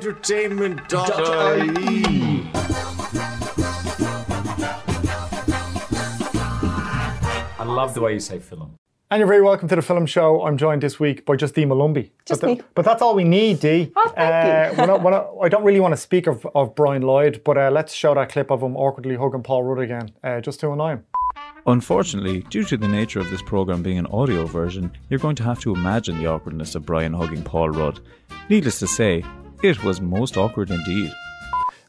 entertainment.ie. I love the way you say film. And you're very welcome to the Filum show. I'm joined this week by just Dee Molumby. Just but, me. but that's all we need, Dee. Oh, thank you. We're not, we're not, I don't really want to speak of, of Brian Lloyd, but uh, let's show that clip of him awkwardly hugging Paul Rudd again, uh, just to annoy him. Unfortunately, due to the nature of this program being an audio version, you're going to have to imagine the awkwardness of Brian hugging Paul Rudd. Needless to say, it was most awkward indeed.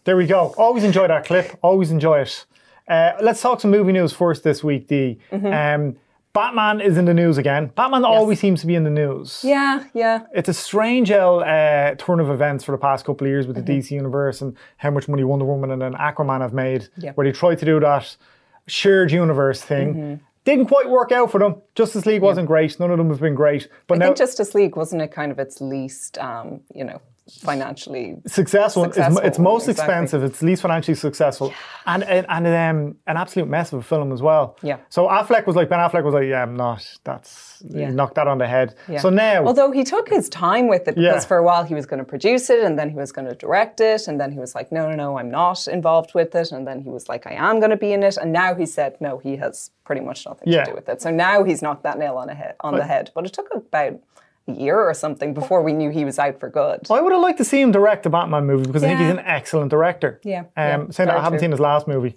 There we go. Always enjoy that clip. Always enjoy it. Uh, let's talk some movie news first this week, Dee. Mm-hmm. Um, Batman is in the news again. Batman always seems to be in the news. Yeah, yeah. It's a strange old, uh, turn of events for the past couple of years with the Mm-hmm. DC universe and how much money Wonder Woman and then Aquaman have made, Yep. where they tried to do that shared universe thing. Mm-hmm. Didn't quite work out for them. Justice League wasn't great. None of them have been great. But I now think Justice League wasn't it kind of its least, um, you know, financially. successful. It's, Successful, it's most exactly. expensive. It's least financially successful, and and, and um, an absolute mess of a film as well. Yeah. So Affleck was like Ben Affleck was like, yeah, I'm not. That's Yeah. knocked that on the head. Yeah. So now, Although he took his time with it because Yeah. for a while he was going to produce it and then he was going to direct it and then he was like, no, no, no, I'm not involved with it. And then he was like, I am going to be in it. And now he said, no, he has pretty much nothing Yeah. to do with it. So now he's knocked that nail on, a head, on the head. But it took about a year or something before we knew he was out for good. I would have liked to see him direct a Batman movie because I think he's an excellent director. Yeah, Um, yeah, saying that I haven't true. seen his last movie.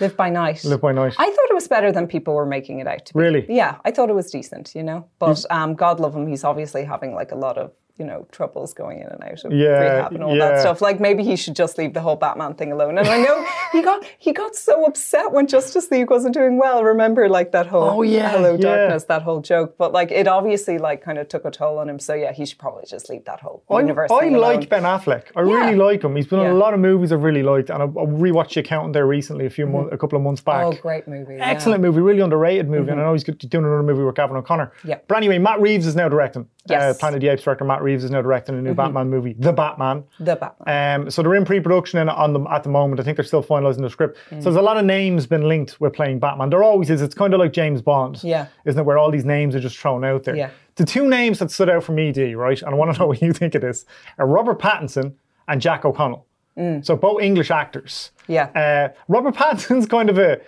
Live by night. Live by Night. I thought it was better than people were making it out to be. Really? Yeah, I thought it was decent, you know. But um, God love him, he's obviously having like a lot of, you know, troubles going in and out of Yeah, rehab and all yeah. that stuff. Like maybe he should just leave the whole Batman thing alone. And I know he got he got so upset when Justice League wasn't doing well. Remember like that whole Oh, yeah, Hello. Darkness, that whole joke. But like it obviously like kind of took a toll on him. So yeah, he should probably just leave that whole I, universe I like Ben Affleck. I really like him. He's been in a lot of movies I've really liked, and I, I rewatched The Accountant there recently, a few months, a couple of months back. Oh, great movie. Excellent movie, really underrated movie, and mm-hmm. I know he's doing another movie with Gavin O'Connor. Yeah. But anyway, Matt Reeves is now directing. Yes. Uh, Planet of the Apes director Matt Reeves is now directing a new Batman movie, The Batman. The Batman. Um, so they're in pre-production and on them at the moment. I think they're still finalising the script. Mm. So there's a lot of names been linked with playing Batman. There always is. It's kind of like James Bond, Yeah. isn't it? Where all these names are just thrown out there. Yeah. The two names that stood out for me, Dee, right, and I want to know what you think of this, are Robert Pattinson and Jack O'Connell. So both English actors. Mm. Yeah. Uh, Robert Pattinson's kind of a.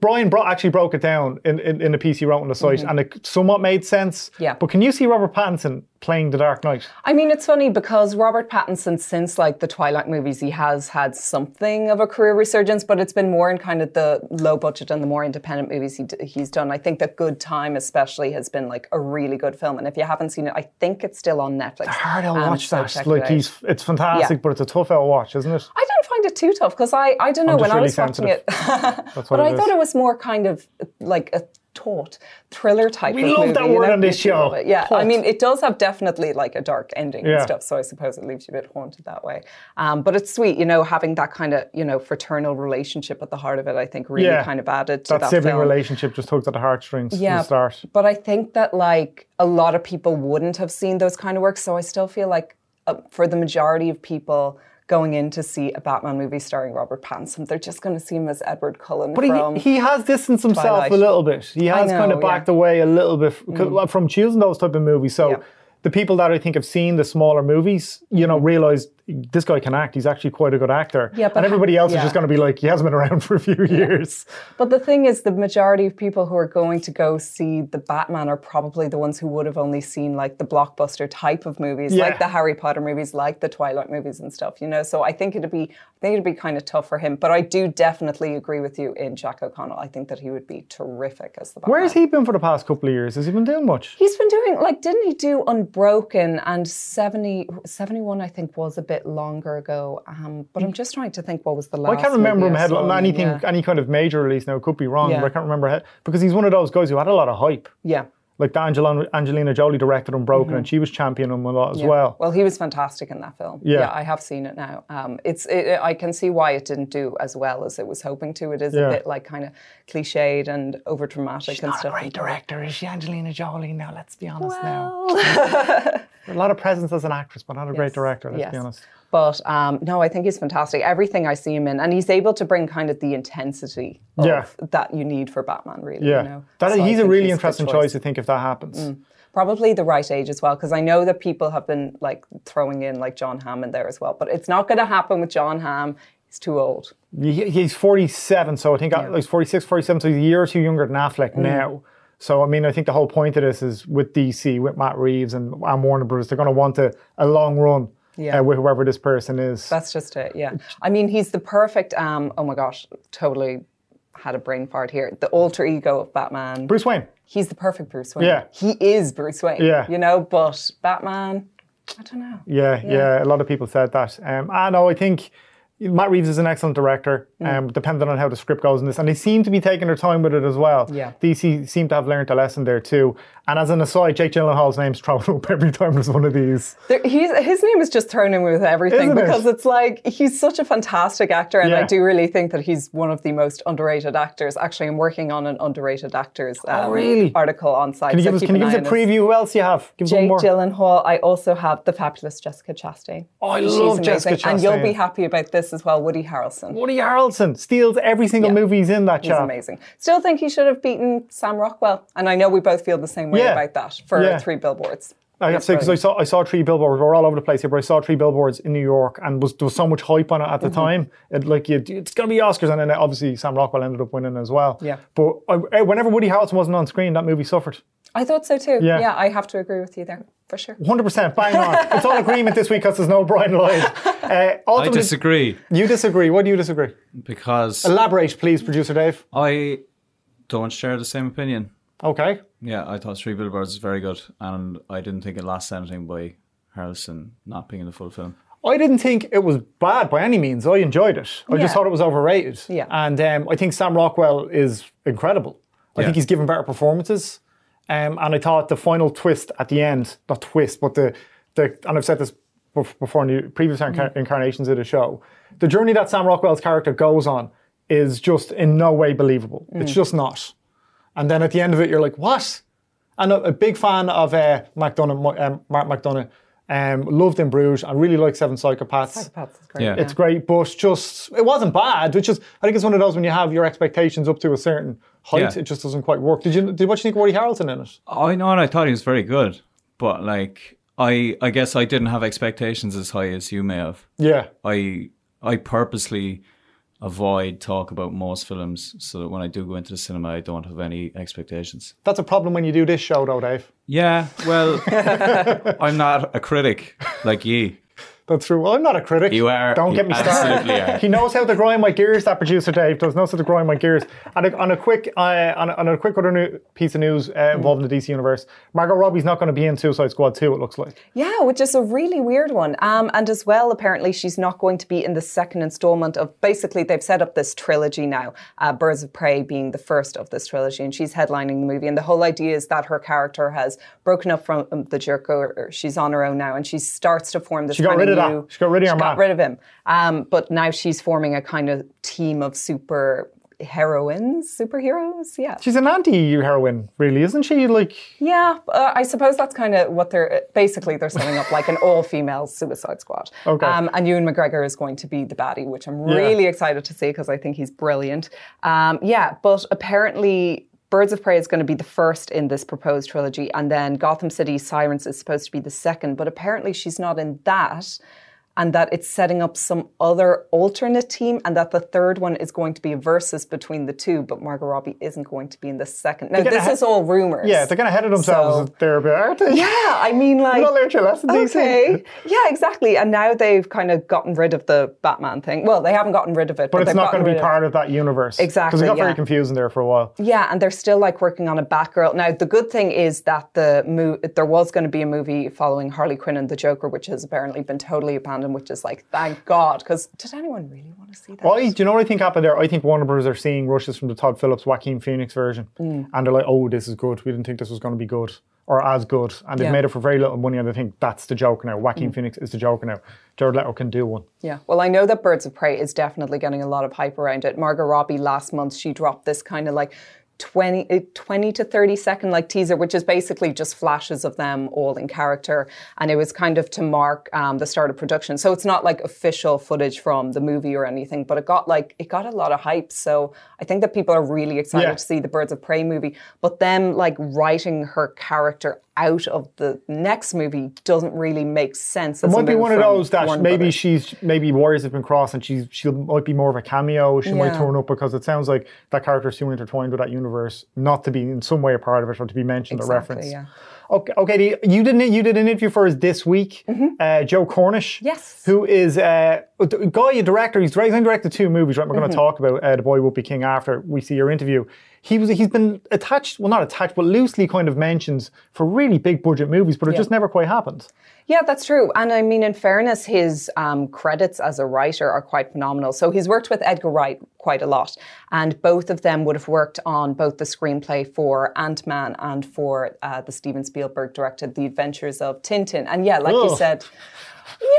Brian bro- actually broke it down in, in, in a piece he wrote on the site, and it somewhat made sense. Mm-hmm. Yeah. But can you see Robert Pattinson playing The Dark Knight? I mean, it's funny because Robert Pattinson, since like the Twilight movies, he has had something of a career resurgence, but it's been more in kind of the low budget and the more independent movies he d- he's done. I think that Good Time, especially, has been like a really good film. And if you haven't seen it, I think it's still on Netflix. Hard to Um, watch so that. it Like out. he's, it's fantastic, Yeah. but it's a tough out watch, isn't it? I don't find it too tough because I, I don't know when just I really was watching it, but it I is. thought it was more kind of like a taut thriller type We of love movie. that you word know? on this show. Yeah, I mean, it does have definitely like a dark ending Yeah. and stuff, so I suppose it leaves you a bit haunted that way. Um, but it's sweet, you know, having that kind of you know fraternal relationship at the heart of it. I think really Yeah. kind of added to that, that, sibling film. relationship just tugs at the heartstrings from Yeah, the start. but I think that like a lot of people wouldn't have seen those kind of works. So I still feel like uh, for the majority of people going in to see a Batman movie starring Robert Pattinson, they're just going to see him as Edward Cullen But he, he has distanced himself Twilight. a little bit. He has know, kind of yeah. Mm. backed away a little bit f- 'cause- from choosing those type of movies. So Yeah. the people that I think have seen the smaller movies, you know, realize this guy can act. He's actually quite a good actor. Yeah, but and everybody else is just going to be like, he hasn't been around for a few years. But the thing is, the majority of people who are going to go see the Batman are probably the ones who would have only seen like the blockbuster type of movies, Yeah. like the Harry Potter movies, like the Twilight movies and stuff. You know, so I think it'd be, I think it'd be kind of tough for him. But I do definitely agree with you in Jack O'Connell. I think that he would be terrific as the Batman. Where has he been for the past couple of years? Has he been doing much? He's been doing like didn't he do Unbroken and 70, 71 I think was a bit longer ago. Um, but I'm just trying to think what was the last. I can't remember him movie I head saw him in, anything, Yeah. any kind of major release now. Could be wrong, Yeah. but I can't remember because he's one of those guys who had a lot of hype. yeah. Like the Angelina, Angelina Jolie directed Unbroken, and she was championing him a lot as Mm-hmm. Yeah. well. Well, he was fantastic in that film. Yeah. I have seen it now. Um, it's it, I can see why it didn't do as well as it was hoping to. It is Yeah. a bit like kind of cliched and over dramatic and stuff. director, is she Angelina Jolie? Now, let's be honest now. a lot of presence as an actress, but not a great director, let's Yes. be honest. But um, no, I think he's fantastic. Everything I see him in, and he's able to bring kind of the intensity of Yeah. that you need for Batman. Really, Yeah. You know? That, So he's a really good interesting choice. I think, if that happens. probably the right age as well, because I know that people have been like throwing in like John Hamm in there as well, but it's not going to happen with John Hamm. He's too old. He- He's 47, so I think like he's 46, 47, so he's a year or two younger than Affleck Mm. now. So, I mean, I think the whole point of this is with DC, with Matt Reeves and, and Warner Bros., they're going to want a, a long run Yeah. uh, with whoever this person is. That's just it, yeah. I mean, he's the perfect, um, oh my gosh, totally had a brain fart here. The alter ego of Batman. Bruce Wayne. He's the perfect Bruce Wayne. Yeah. He is Bruce Wayne. Yeah. You know, but Batman, I don't know. Yeah, yeah, A lot of people said that. Um, I know. I think Matt Reeves is an excellent director. Mm. Um, depending on how the script goes in this, and they seem to be taking their time with it as well. Yeah. DC seem to have learned a lesson there too. And as an aside, Jake Gyllenhaal's name's thrown up every time there's one of these. There, he's, his name is just thrown in with everything Isn't it? because it's like he's such a fantastic actor, and I do really think that he's one of the most underrated actors. Actually, I'm working on an underrated actors um, Oh, really? article on site. Can you so give us? keep Can you give us a preview? Who else you have? Give us one Jake. Gyllenhaal. I also have the fabulous Jessica Chastain. Oh, I She's love amazing. Jessica And you'll be happy about this as well. Woody Harrelson. Woody Harrelson steals every single Yeah. movie he's in. That chap. amazing. Still think he should have beaten Sam Rockwell. And I know we both feel the same way Yeah. about that for Yeah. three billboards. I have to say because I saw I saw three billboards. We're all over the place here, but I saw three billboards in New York, and was there was so much hype on it at the Mm-hmm. time. It like you, it's going to be Oscars, and then obviously Sam Rockwell ended up winning as well. Yeah. But I, whenever Woody Harrelson wasn't on screen, that movie suffered. I thought so too. Yeah. I have to agree with you there for sure. 100% bang on. it's all agreement this week because there's no Brian Lloyd. Uh, I disagree You disagree. Why do you disagree? because Elaborate, please, producer Dave. I don't share the same opinion. Okay. Yeah, I thought Three Billboards was very good, and I didn't think it lost anything by Harrelson not being in the full film. I didn't think it was bad by any means. I enjoyed it. I Yeah. just thought it was overrated. Yeah. And um, I think Sam Rockwell is incredible. I Yeah. think he's given better performances. Um, and I thought the final twist at the end, not twist, but the, the and I've said this before in the previous incar- incarnations of the show, the journey that Sam Rockwell's character goes on is just in no way believable. It's just not. And then at the end of it, you're like, what? And a, a big fan of uh, McDonagh, um, Mark McDonagh. Um, loved in Bruges. I really like Seven Psychopaths. Psychopaths is great. Yeah. It's great, but just it wasn't bad. Which is, I think it's one of those when you have your expectations up to a certain height, Yeah. it just doesn't quite work. Did you? Did what you think of Woody Harrelson in it? I know, and I thought he was very good, but like I, I guess I didn't have expectations as high as you may have. Yeah, I, I purposely avoid talk about most films so that when I do go into the cinema, I don't have any expectations. that's a problem when you do this show, though, Dave. Yeah, well, I'm not a critic like ye. That's true. Well, I'm not a critic. You are. Don't You get me started. absolutely are. He knows how to grind my gears. That producer Dave does knows how to grind my gears. And a, on a quick, uh, on, a, on a quick other new piece of news uh, involving the DC universe, Margot Robbie's not going to be in Suicide Squad 2. It looks like. Yeah, which is a really weird one. Um, and as well, apparently, she's not going to be in the second installment of basically, they've set up this trilogy now, uh, Birds of Prey being the first of this trilogy, and she's headlining the movie. And the whole idea is that her character has broken up from um, the Joker, or she's on her own now, and she starts to form this She got kind rid of She got rid of she got rid of him. Um, but now she's forming a kind of team of super heroines, superheroes. Yeah. She's an anti-heroine, really, isn't she? Like, Yeah, uh, I suppose that's kind of what they're basically they're setting up like an all-female Suicide Squad. Okay. Um, and Ewan McGregor is going to be the baddie, which I'm really excited to see because I think he's brilliant. Um, yeah, but apparently. Birds of Prey is going to be the first in this proposed trilogy, and then Gotham City Sirens is supposed to be the second. But apparently, she's not in that, and that it's setting up some other alternate team, and that the third one is going to be a versus between the two. But Margot Robbie isn't going to be in the second. Now, this is all rumors. yeah, they're going to head of themselves So- there a bit, aren't they? yeah, I mean, like. Not learned your lesson. Okay. Yeah, exactly. And now they've kind of gotten rid of the Batman thing. Well, they haven't gotten rid of it, But it's they've not going to be rid of- part of that universe. Exactly, Because it got very yeah. confusing there for a while. Yeah, and they're still like working on a Batgirl. Now, the good thing is that the mo- there was going to be a movie following Harley Quinn and the Joker, which has apparently been totally abandoned. Which is like, thank God, because did anyone really want to see that? I, do you know what I think happened there? I think Warner Bros. are seeing rushes from the Todd Phillips Joaquin Phoenix version. Mm. And they're like, oh, this is good. We didn't think this was going to be good or as good. And they've Yeah. Mm. made it for very little money. And I think that's the joke now. Joaquin Phoenix is the joke now. Jared Leto can do one. Yeah, well, I know that Birds of Prey is definitely getting a lot of hype around it. Margot Robbie last month she dropped this kind of like 20, uh, 20 to 30 second like teaser, which is basically just flashes of them all in character. And it was kind of to mark um, the start of production. So it's not like official footage from the movie or anything, but it got like, it got a lot of hype. So I think that people are really excited Yeah. to see the Birds of Prey movie. But them like writing her character out of the next movie doesn't really make sense. It might be one of those that maybe she's maybe Warriors have been crossed and she's she might be more of a cameo. She might turn up because it sounds like that character is too intertwined with that universe, not to be in some way a part of it or to be mentioned or referenced. yeah. Okay, okay. You did an- you did an interview for us this week. Uh, Joe Cornish, Mm-hmm. Yes. who is uh, a guy, a director. He's direct- he's directed two movies. Right, we're Mm-hmm. going to talk about uh, the boy Whoopie King after we see your interview. He was he's been attached, well, not attached, but loosely kind of mentioned for really big budget movies, but it Yeah. just never quite happened. Yeah, that's true. And I mean, in fairness, his um, credits as a writer are quite phenomenal. So he's worked with Edgar Wright quite a lot. And both of them would have worked on both the screenplay for Ant Man and for uh, the Steven Spielberg directed The Adventures of Tintin. And yeah, like you said,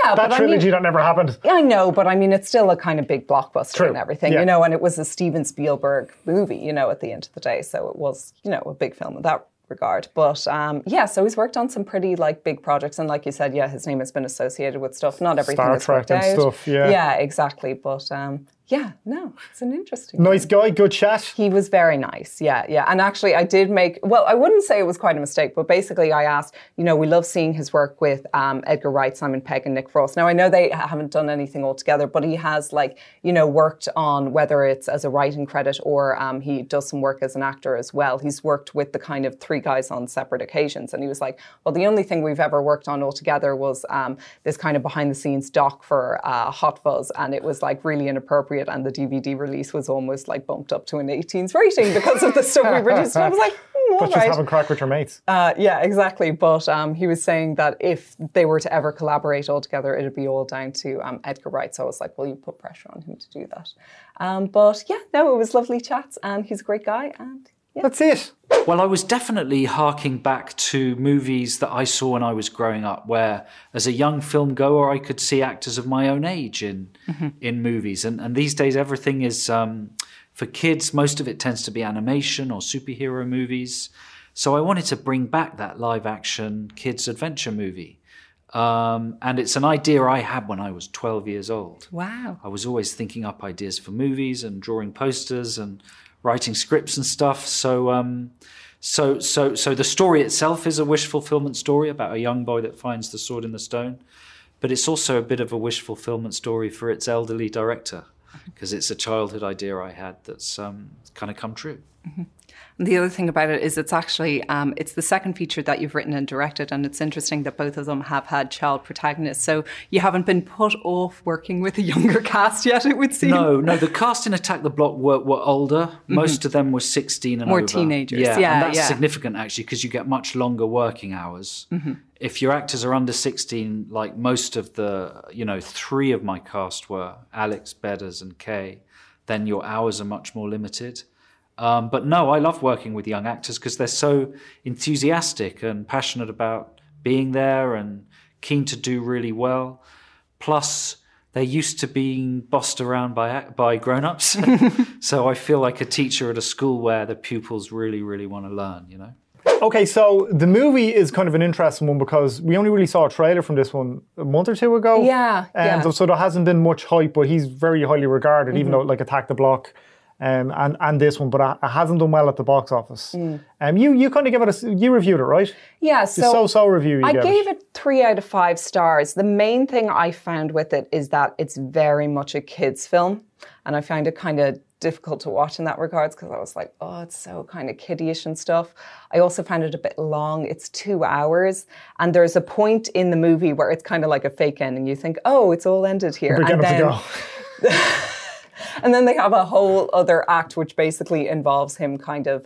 yeah, That but I trilogy mean, that never happened. I know, but I mean, it's still a kind of big blockbuster True. and everything, Yeah. you know, and it was a Steven Spielberg movie, you know, at the end of the day. So it was, you know, a big film in that regard. But um, yeah, so he's worked on some pretty like big projects. And like you said, yeah, his name has been associated with stuff. Not everything Star Trek and out. stuff, yeah. Yeah, exactly. But um, yeah, no, it's an interesting Nice guy, good chat. he was very nice. Yeah, yeah. And actually, I did make, well, I wouldn't say it was quite a mistake, but basically, I asked, you know, we love seeing his work with um, Edgar Wright, Simon Pegg, and Nick Frost. Now, I know they haven't done anything altogether, but he has, like, you know, worked on whether it's as a writing credit or um, he does some work as an actor as well. He's worked with the kind of three guys on separate occasions. And he was like, well, the only thing we've ever worked on altogether was um, this kind of behind the scenes doc for uh, Hot Fuzz. And it was like really inappropriate. And the DVD release was almost like bumped up to an 18s rating because of the stuff we produced. And I was like, hmm, all But just right. having crack with your mates. Uh, yeah, exactly. But um, he was saying that if they were to ever collaborate all together, it'd be all down to um, Edgar Wright. So I was like, well, you put pressure on him to do that. Um, but yeah, no, it was lovely chats, and he's a great guy. And yeah, That's it. Well, I was definitely harking back to movies that I saw when I was growing up, where as a young film goer, I could see actors of my own age in in movies. And and these days, everything is um, for kids. Most of it tends to be animation or superhero movies. So I wanted to bring back that live action kids adventure movie. Um, and it's an idea I had when I was 12 years old. wow. I was always thinking up ideas for movies and drawing posters and writing scripts and stuff. So, um, so, so, so the story itself is a wish fulfillment story about a young boy that finds the sword in the stone, but it's also a bit of a wish fulfillment story for its elderly director because it's a childhood idea I had that's um, kind of come true. And the other thing about it is it's actually um, it's the second feature that you've written and directed, and it's interesting that both of them have had child protagonists. So you haven't been put off working with a younger cast yet. It would seem. No, no, the cast in Attack the Block were, were older. Most of them were 16 and More over. teenagers. Yeah, Yeah, and that's yeah. significant actually because you get much longer working hours. If your actors are under 16, like most of the, you know, three of my cast were Alex, Bedders, and Kay, then your hours are much more limited. Um, but no, I love working with young actors because they're so enthusiastic and passionate about being there and keen to do really well. Plus, they're used to being bossed around by by grown-ups. so I feel like a teacher at a school where the pupils really, really want to learn. You know. Okay, so the movie is kind of an interesting one because we only really saw a trailer from this one a month or two ago. Yeah, Um, yeah. So, so there hasn't been much hype, but he's very highly regarded, even though like Attack the Block. Um, and and this one, but it it hasn't done well at the box office. Mm. Um, you you kind of give it a you reviewed it right? Yeah, so so-so review. You I gave gave it three out of five stars. The main thing I found with it is that it's very much a kids' film, and I found it kind of difficult to watch in that regards because I was like, oh, it's so kind of kiddyish and stuff. I also found it a bit long. It's two hours, and there's a point in the movie where it's kind of like a fake end, and You think, oh, it's all ended here, and then and then they have a whole other act which basically involves him kind of,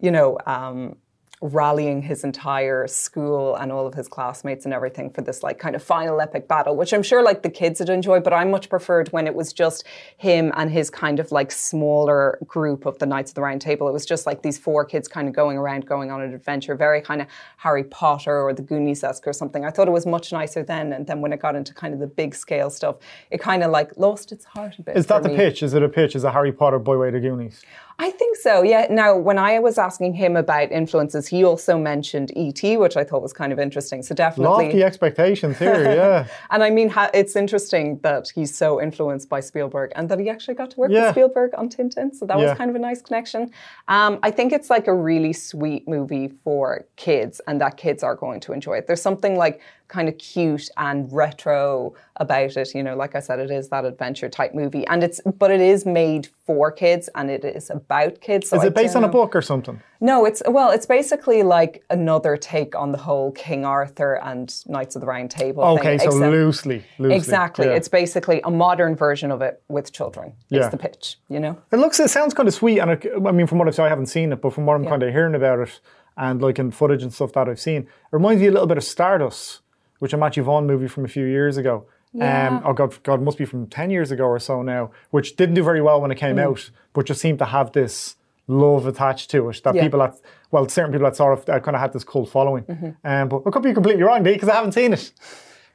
you know, um, rallying his entire school and all of his classmates and everything for this like kind of final epic battle, which I'm sure like the kids would enjoy, but I much preferred when it was just him and his kind of like smaller group of the Knights of the Round Table. It was just like these four kids kind of going around, going on an adventure, very kind of Harry Potter or the Goonies-esque or something. I thought it was much nicer then, and then when it got into kind of the big scale stuff, it kind of like lost its heart a bit. Is that the me. pitch? Is it a pitch? Is it Harry Potter Boy Way to Goonies? I think so, yeah. Now, when I was asking him about influences, he also mentioned E.T., which I thought was kind of interesting. So definitely. Lofty expectations here, yeah. and I mean, it's interesting that he's so influenced by Spielberg and that he actually got to work Yeah. with Spielberg on Tintin. So that Yeah. was kind of a nice connection. Um, I think it's like a really sweet movie for kids and that kids are going to enjoy it. There's something like kind of cute and retro about it. You know, like I said, it is that adventure type movie. And it's, but it is made for kids and it is about kids. So Is it based on a book or something? No, it's well, it's basically like another take on the whole King Arthur and Knights of the Round Table. Okay, thing, so loosely, loosely. Exactly. yeah. It's basically a modern version of it with children. Yeah. It's the pitch, you know? It looks, it sounds kind of sweet, and it, I mean, from what I've seen, I haven't seen it, but from what I'm kind of hearing about it, and like in footage and stuff that I've seen, it reminds me a little bit of Stardust, which a Matthew Vaughn movie from a few years ago. Um, oh God, God, must be from ten years ago or so now, which didn't do very well when it came Mm. out, but just seemed to have this love attached to it that Yeah. people that, well, certain people that sort of uh, kind of had this cult following. Mm-hmm. Um, but I could be completely wrong, because I haven't seen it.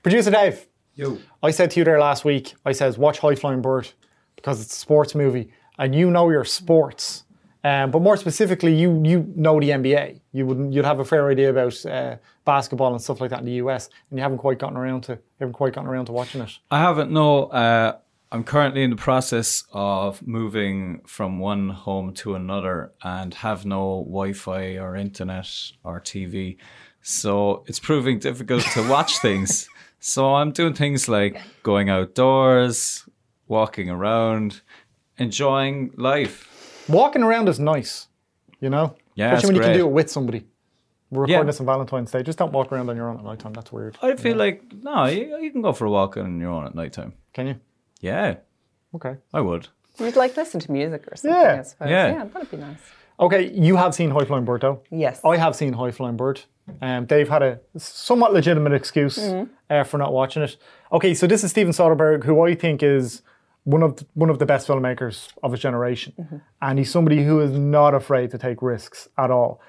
Producer Dave. Yo. I said to you there last week, I says, watch High Flying Bird because it's a sports movie and you know your sports. Um, but more specifically, you you know the NBA. You would you'd have a fair idea about uh, basketball and stuff like that in the US, and you haven't quite gotten around to you haven't quite gotten around to watching it. I haven't. No, uh, I'm currently in the process of moving from one home to another and have no Wi-Fi or internet or TV, so it's proving difficult to watch things. So I'm doing things like going outdoors, walking around, enjoying life. Walking around is nice, you know. Yeah, especially it's when you can do it with somebody. We're recording Yeah. this on Valentine's Day. Just don't walk around on your own at night time. That's weird. I feel like no, you, you can go for a walk on your own at night time. Can you? Yeah, Okay. I would. You'd like listen to music or something, Yeah. I suppose. Yeah. yeah, that'd be nice. Okay, you have seen High Flying Bird though. Yes. I have seen High Flying Bird. Um, Dave had a somewhat legitimate excuse Mm-hmm. uh, for not watching it. Okay, so this is Steven Soderbergh, who I think is one of the, one of the best filmmakers of his generation, Mm-hmm. and he's somebody who is not afraid to take risks at all.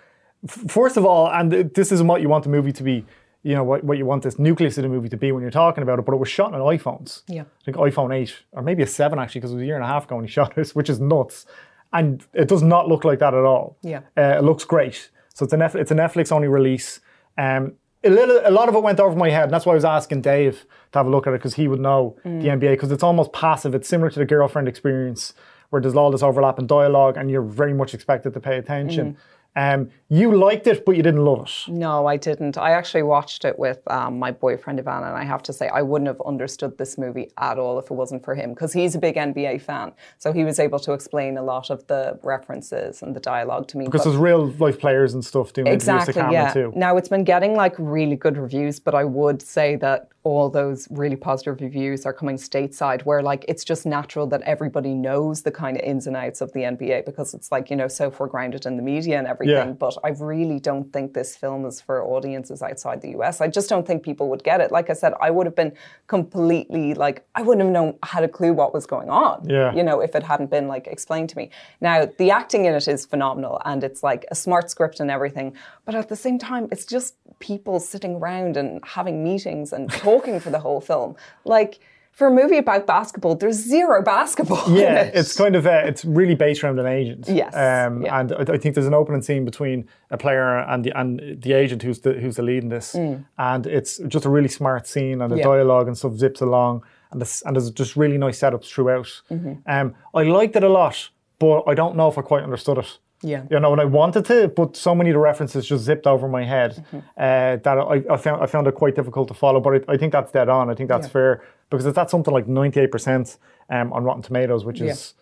F- First of all, and th- this isn't what you want the movie to be. You know what, what you want this nucleus of the movie to be when you're talking about it, but it was shot on iPhones. Yeah. I think iPhone 8, or maybe a 7 actually, because it was a year and a half ago when he shot this, which is nuts. And it does not look like that at all. Yeah. Uh, it looks great. So it's a, Netflix, it's a Netflix only release. Um, a, little, a lot of it went over my head, and that's why I was asking Dave to have a look at it, because he would know Mm. the NBA, because it's almost passive. It's similar to the girlfriend experience, where there's all this overlap in dialogue, and you're very much expected to pay attention. Mm. Um, you liked it, but you didn't love it. No, I didn't. I actually watched it with um, my boyfriend Ivan, and I have to say, I wouldn't have understood this movie at all if it wasn't for him, because he's a big NBA fan. So he was able to explain a lot of the references and the dialogue to me. Because But- there's real life players and stuff doing exactly, interviews to camera yeah. too. Now it's been getting like really good reviews, but I would say that all those really positive reviews are coming stateside, where like it's just natural that everybody knows the kind of ins and outs of the NBA because it's like you know so foregrounded in the media and everything. Yeah. But I really don't think this film is for audiences outside the US. I just don't think people would get it. Like I said, I would have been completely like I wouldn't have known had a clue what was going on. Yeah. You know, if it hadn't been like explained to me. Now the acting in it is phenomenal and it's like a smart script and everything. But at the same time, it's just people sitting around and having meetings and talking for the whole film. Like for a movie about basketball, there's zero basketball. Yeah, it. it's kind of uh, it's really based around an agent. Yes, um, yeah. and I, I think there's an opening scene between a player and the and the agent who's the who's the lead in this, and it's just a really smart scene, and the Mm. Yeah. dialogue and stuff zips along, and this, and there's just really nice setups throughout. Mm-hmm. Um, I liked it a lot, but I don't know if I quite understood it. Yeah. you know, and I wanted to, but so many of the references just zipped over my head Mm-hmm. uh, that I, I found I found it quite difficult to follow. But I, I think that's dead on. I think that's Yeah. fair because it's at something like 98% um, on Rotten Tomatoes, which is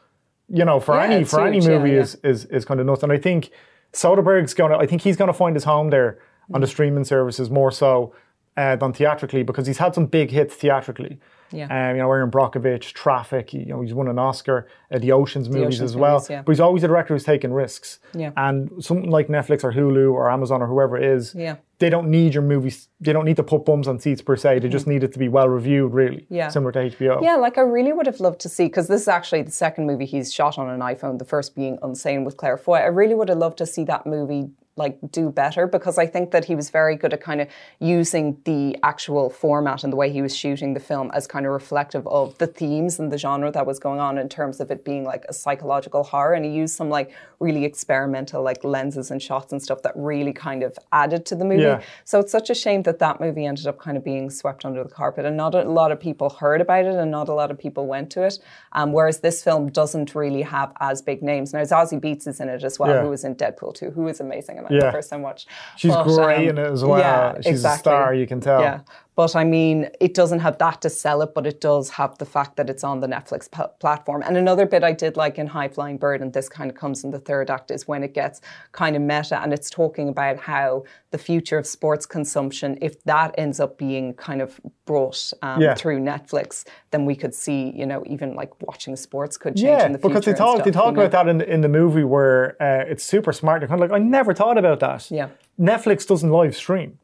you know, for Yeah, any for any huge, yeah, movie is, is is kind of nuts. And I think Soderbergh's gonna I think he's gonna find his home there on Mm. the streaming services more so uh, than theatrically because he's had some big hits theatrically. Yeah. Um, you know, Erin Brockovich, Traffic, you know, he's won an Oscar, uh, the Oceans movies Ocean's as well. movies, yeah. But he's always a director who's taking risks. Yeah. And something like Netflix or Hulu or Amazon or whoever it is, Yeah. they don't need your movies. They don't need to put bums on seats per se. They just need it to be well reviewed, really. Mm-hmm. Yeah. Similar to HBO. Yeah, like I really would have loved to see because this is actually the second movie he's shot on an iPhone. The first being Unsane with Claire Foy. I really would have loved to see that movie like do better because I think that he was very good at kind of using the actual format and the way he was shooting the film as kind of reflective of the themes and the genre that was going on in terms of it being like a psychological horror and he used some like really experimental like lenses and shots and stuff that really kind of added to the movie. Yeah. So it's such a shame that that movie ended up kind of being swept under the carpet and not a lot of people heard about it and not a lot of people went to it. Um, whereas this film doesn't really have as big names. Now Zazie Beetz is in it as well, Yeah. who was in Deadpool 2, who is amazing in Yeah. the first time watch. She's But, great um, in it as well. Yeah, She's a star, you can tell. Yeah. But I mean, it doesn't have that to sell it, but it does have the fact that it's on the Netflix p- platform. And another bit I did like in High Flying Bird, and this kind of comes in the third act, is when it gets kind of meta and it's talking about how the future of sports consumption, if that ends up being kind of brought um, Yeah. through Netflix, then we could see, you know, even like watching sports could change Yeah, in the future. because they talk stuff, they talk you know? about that in in the movie where uh, it's super smart. They're kind of like, I never thought about that. Yeah. Netflix doesn't live stream.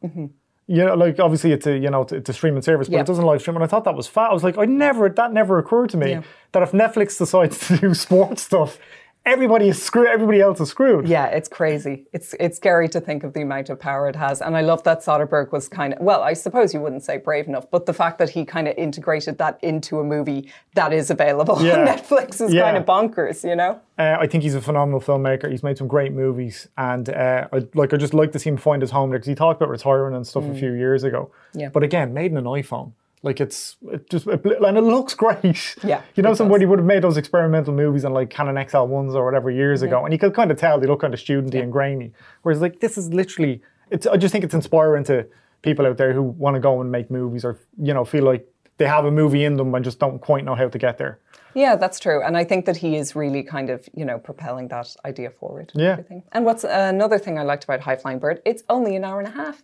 You know, like obviously it's a you know it's a streaming service, but Yeah. it doesn't live stream. And I thought that was fat. I was like, I never that never occurred to me Yeah. that if Netflix decides to do sports stuff, everybody is screwed. Everybody else is screwed. Yeah, it's crazy. It's it's scary to think of the amount of power it has. And I love that Soderbergh was kind of well, I suppose you wouldn't say brave enough, but the fact that he kind of integrated that into a movie that is available Yeah. on Netflix is Yeah. kind of bonkers, you know? Uh, I think he's a phenomenal filmmaker. He's made some great movies, and uh, I like. I just like to see him find his home there because he talked about retiring and stuff a few years ago. Mm. Yeah. But again, made in an iPhone. Like it's it just it, and it looks great. Yeah, You know, somebody does. would have made those experimental movies on like Canon XL ones or whatever years Mm-hmm. ago, and you could kind of tell they look kind of studenty and grainy. Whereas like this is literally. It's. I just think it's inspiring to people out there who want to go and make movies or you know feel like they have a movie in them and just don't quite know how to get there. Yeah, that's true. And I think that he is really kind of, you know, propelling that idea forward. and Yeah. everything. And what's another thing I liked about High Flying Bird? It's only an hour and a half.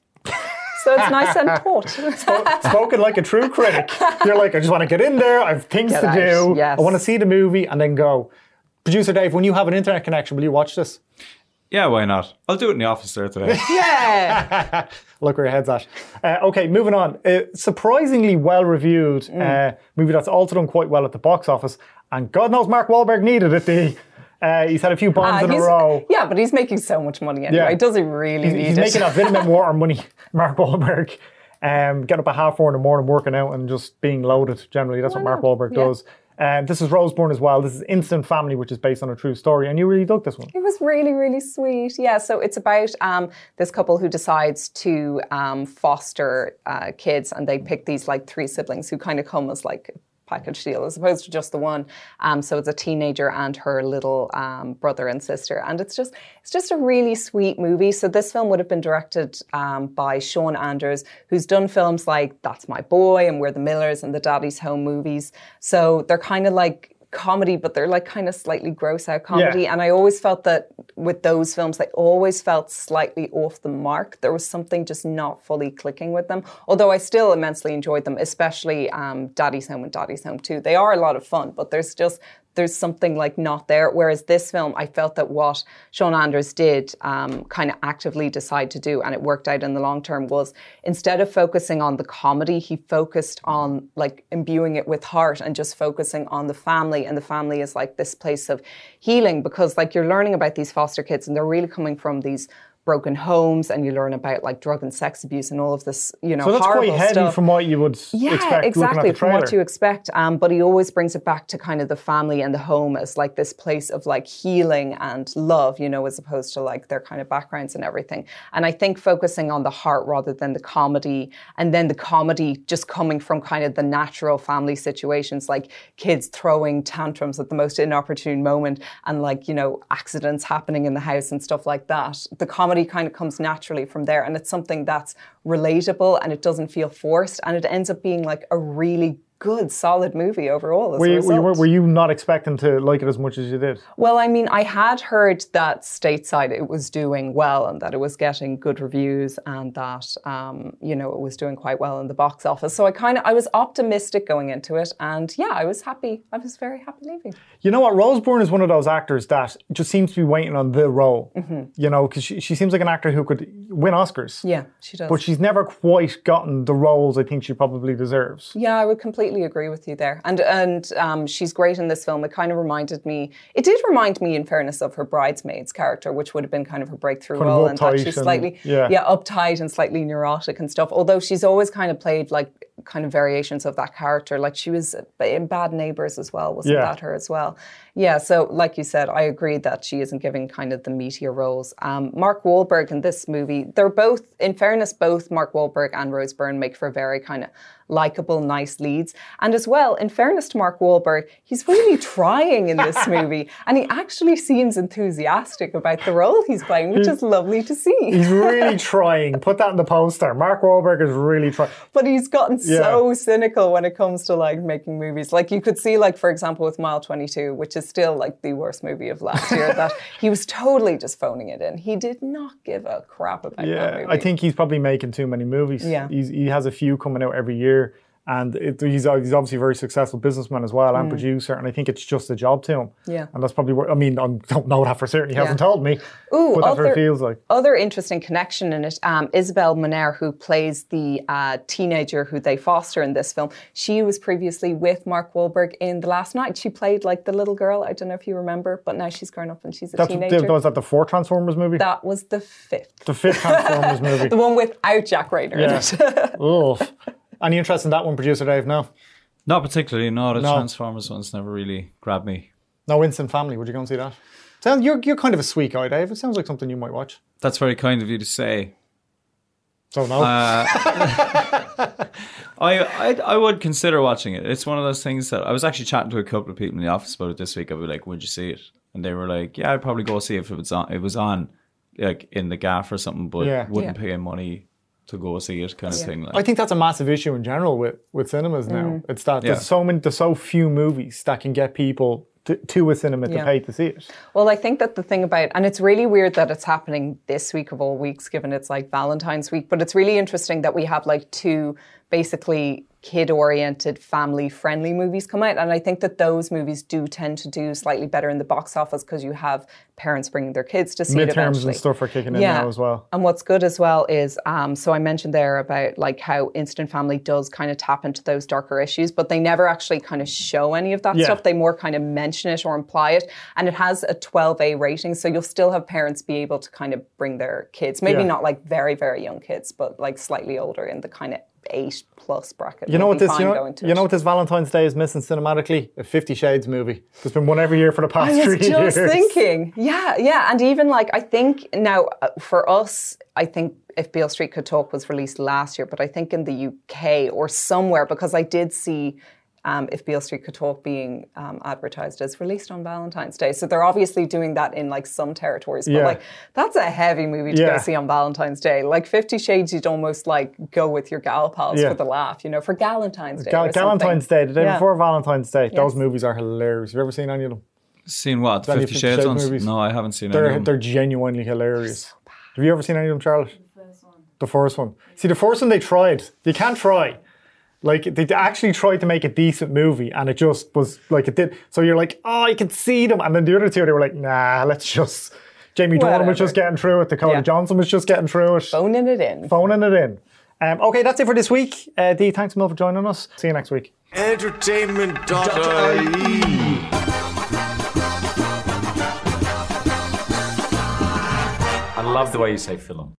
So it's nice and taut. spoken like a true critic. You're like, I just want to get in there. I have things Get to out, do. yes. I want to see the movie and then go. Producer Dave, when you have an internet connection, will you watch this? Yeah, why not? I'll do it in the office there today. yeah. Look where your head's at. Uh, okay, moving on. Uh, surprisingly well reviewed Mm. uh, movie that's also done quite well at the box office. And God knows Mark Wahlberg needed it. The, uh, he's had a few bombs Ah, in a row. Yeah, but he's making so much money anyway. Yeah. Does he really He's, need he's it? making that vitamin water money, Mark Wahlberg. Um, getting up at half four in the morning, working out, and just being loaded. Generally, that's what Mark not? Wahlberg Yeah. does. Um, this is Rose Byrne as well. This is Instant Family, which is based on a true story, and you really dug this one. It was really, really sweet. Yeah, so it's about um, this couple who decides to um, foster uh, kids, and they pick these like three siblings who kind of come as like a package deal as opposed to just the one. Um, so it's a teenager and her little um, brother and sister, and it's just it's just a really sweet movie. So this film would have been directed um, by Sean Anders, who's done films like That's My Boy and We're the Millers and the Daddy's Home movies. So they're kind of like comedy, but they're like kind of slightly gross out comedy. Yeah. And I always felt that with those films, they always felt slightly off the mark. There was something just not fully clicking with them. Although I still immensely enjoyed them, especially um, Daddy's Home and Daddy's Home too. They are a lot of fun, but there's just there's something like not there. Whereas this film, I felt that what Sean Anders did um, kind of actively decide to do, and it worked out in the long term, was instead of focusing on the comedy, he focused on like imbuing it with heart and just focusing on the family. And the family is like this place of healing because like you're learning about these foster kids and they're really coming from these broken homes and you learn about like drug and sex abuse and all of this, you know, So that's quite horrible heavy stuff. from what you would Yeah, expect exactly from what you expect. Um, but he always brings it back to kind of the family and the home as like this place of like healing and love, you know, as opposed to like their kind of backgrounds and everything. And I think focusing on the heart rather than the comedy, and then the comedy just coming from kind of the natural family situations, like kids throwing tantrums at the most inopportune moment, and like you know accidents happening in the house and stuff like that. The comedy kind of comes naturally from there, and it's something that's relatable and it doesn't feel forced, and it ends up being like a really good, solid movie overall. As Were you, were, were you not expecting to like it as much as you did? Well, I mean, I had heard that stateside it was doing well and that it was getting good reviews and that um, you know it was doing quite well in the box office. So I kind of I was optimistic going into it, and yeah, I was happy. I was very happy leaving. You know what? Rose Byrne is one of those actors that just seems to be waiting on the role. You know, because she, she seems like an actor who could win Oscars. Yeah, she does. But she's never quite gotten the roles I think she probably deserves. yeah, I would completely completely agree with you there. And and um, she's great in this film. It kind of reminded me. It did remind me, in fairness, of her bridesmaids character, which would have been kind of her breakthrough Kind role, and that she's and- slightly yeah. yeah uptight and slightly neurotic and stuff. Although she's always kind of played like kind of variations of that character. Like she was in Bad Neighbors as well. Wasn't Yeah. that her as well? Yeah. So like you said, I agree that she isn't giving kind of the meteor roles. Um, Mark Wahlberg in this movie, they're both, in fairness, both Mark Wahlberg and Rose Byrne make for very kind of likable, nice leads. And as well, in fairness to Mark Wahlberg, he's really trying in this movie, and he actually seems enthusiastic about the role he's playing, which is lovely to see. He's really trying. Put that in the poster. Mark Wahlberg is really trying. but he's gotten Yeah. so cynical when it comes to like making movies. Like you could see, like for example, with Mile Twenty Two, which is still like the worst movie of last year, that he was totally just phoning it in. He did not give a crap about that Yeah, movie. I think he's probably making too many movies. Yeah. He's, he has a few coming out every year. And it, he's, he's obviously a very successful businessman as well and producer. And I think it's just a job to him. Mm. Yeah. And that's probably what, I mean, I don't know that for certain. He hasn't told me. Ooh, but other- it feels like. Other interesting connection in it, um, Isabel Moner, who plays the uh, teenager who they foster in this film, she was previously with Mark Wahlberg in The Last Knight. She played like the little girl. I don't know if you remember, but now she's grown up and she's a That's, teenager. was that the fourth Transformers movie? that was the fifth. the fifth Transformers movie. The one without Jack Reynor in Yeah. it. Ugh. Any interest in that one, producer Dave? No. Not particularly. No, the No. Transformers ones never really grabbed me. No Instant Family. Would you go and see that? Sounds, you're, you're kind of a sweet guy, Dave. It sounds like something you might watch. That's very kind of you to say. Don't know. Uh, I, I I would consider watching it. It's one of those things that I was actually chatting to a couple of people in the office about it this week. I'd be like, "Would you see it?" And they were like, "Yeah, I'd probably go see it if it was on. It was on, like in the gaff or something, but Yeah. wouldn't Yeah. pay money to go see it, kind of thing." Like, I think that's a massive issue in general with, with cinemas now. Mm. It's that Yeah. there's so many, there's so few movies that can get people to, to a cinema to pay to see it. Well, I think that the thing about, and it's really weird that it's happening this week of all weeks, given it's like Valentine's week, but it's really interesting that we have like two basically kid oriented, family friendly movies come out. And I think that those movies do tend to do slightly better in the box office because you have parents bringing their kids to see it Midterms and stuff are kicking in now as well. And what's good as well is, um, so I mentioned there about like how Instant Family does kind of tap into those darker issues, but they never actually kind of show any of that Yeah. stuff. They more kind of mention it or imply it. And it has a 12A rating, so you'll still have parents be able to kind of bring their kids, maybe Yeah. not like very, very young kids, but like slightly older in the kind of eight plus bracket. You know what this you know, you know what this Valentine's Day is missing cinematically? A Fifty Shades movie. There's been one every year for the past I was three just years. thinking, yeah, yeah, and even like I think now uh, for us, I think if Beale Street Could Talk was released last year, but I think in the UK or somewhere because I did see. Um, if Beale Street Could Talk being um, advertised as released on Valentine's Day. So they're obviously doing that in like some territories. But Yeah. like that's a heavy movie to Yeah. go see on Valentine's Day. Like Fifty Shades, you'd almost like go with your gal pals Yeah. for the laugh, you know, for Galentine's Day. Gal- or. Valentine's Day, the day Yeah. before Valentine's Day. Those movies are hilarious. Have you ever seen any of them? seen what? any Fifty Fifty Shades Shades ones? movies? No, I haven't seen any. They're of them. they're genuinely hilarious. Have you ever seen any of them, Charlotte? The first one. The first one. See, the first one they tried. You can't try. Like they actually tried to make a decent movie, and it just was like it did. So you're like, oh, you can see them, and then the other two, they were like, nah, let's just. Jamie Dornan was just getting through it. Dakota Yeah. Johnson was just getting through it. Phoning it in. Phoning it in. Um, okay, that's it for this week. Uh, Dee, thanks a million for joining us. See you next week. Entertainment.ie. I love the way you say film.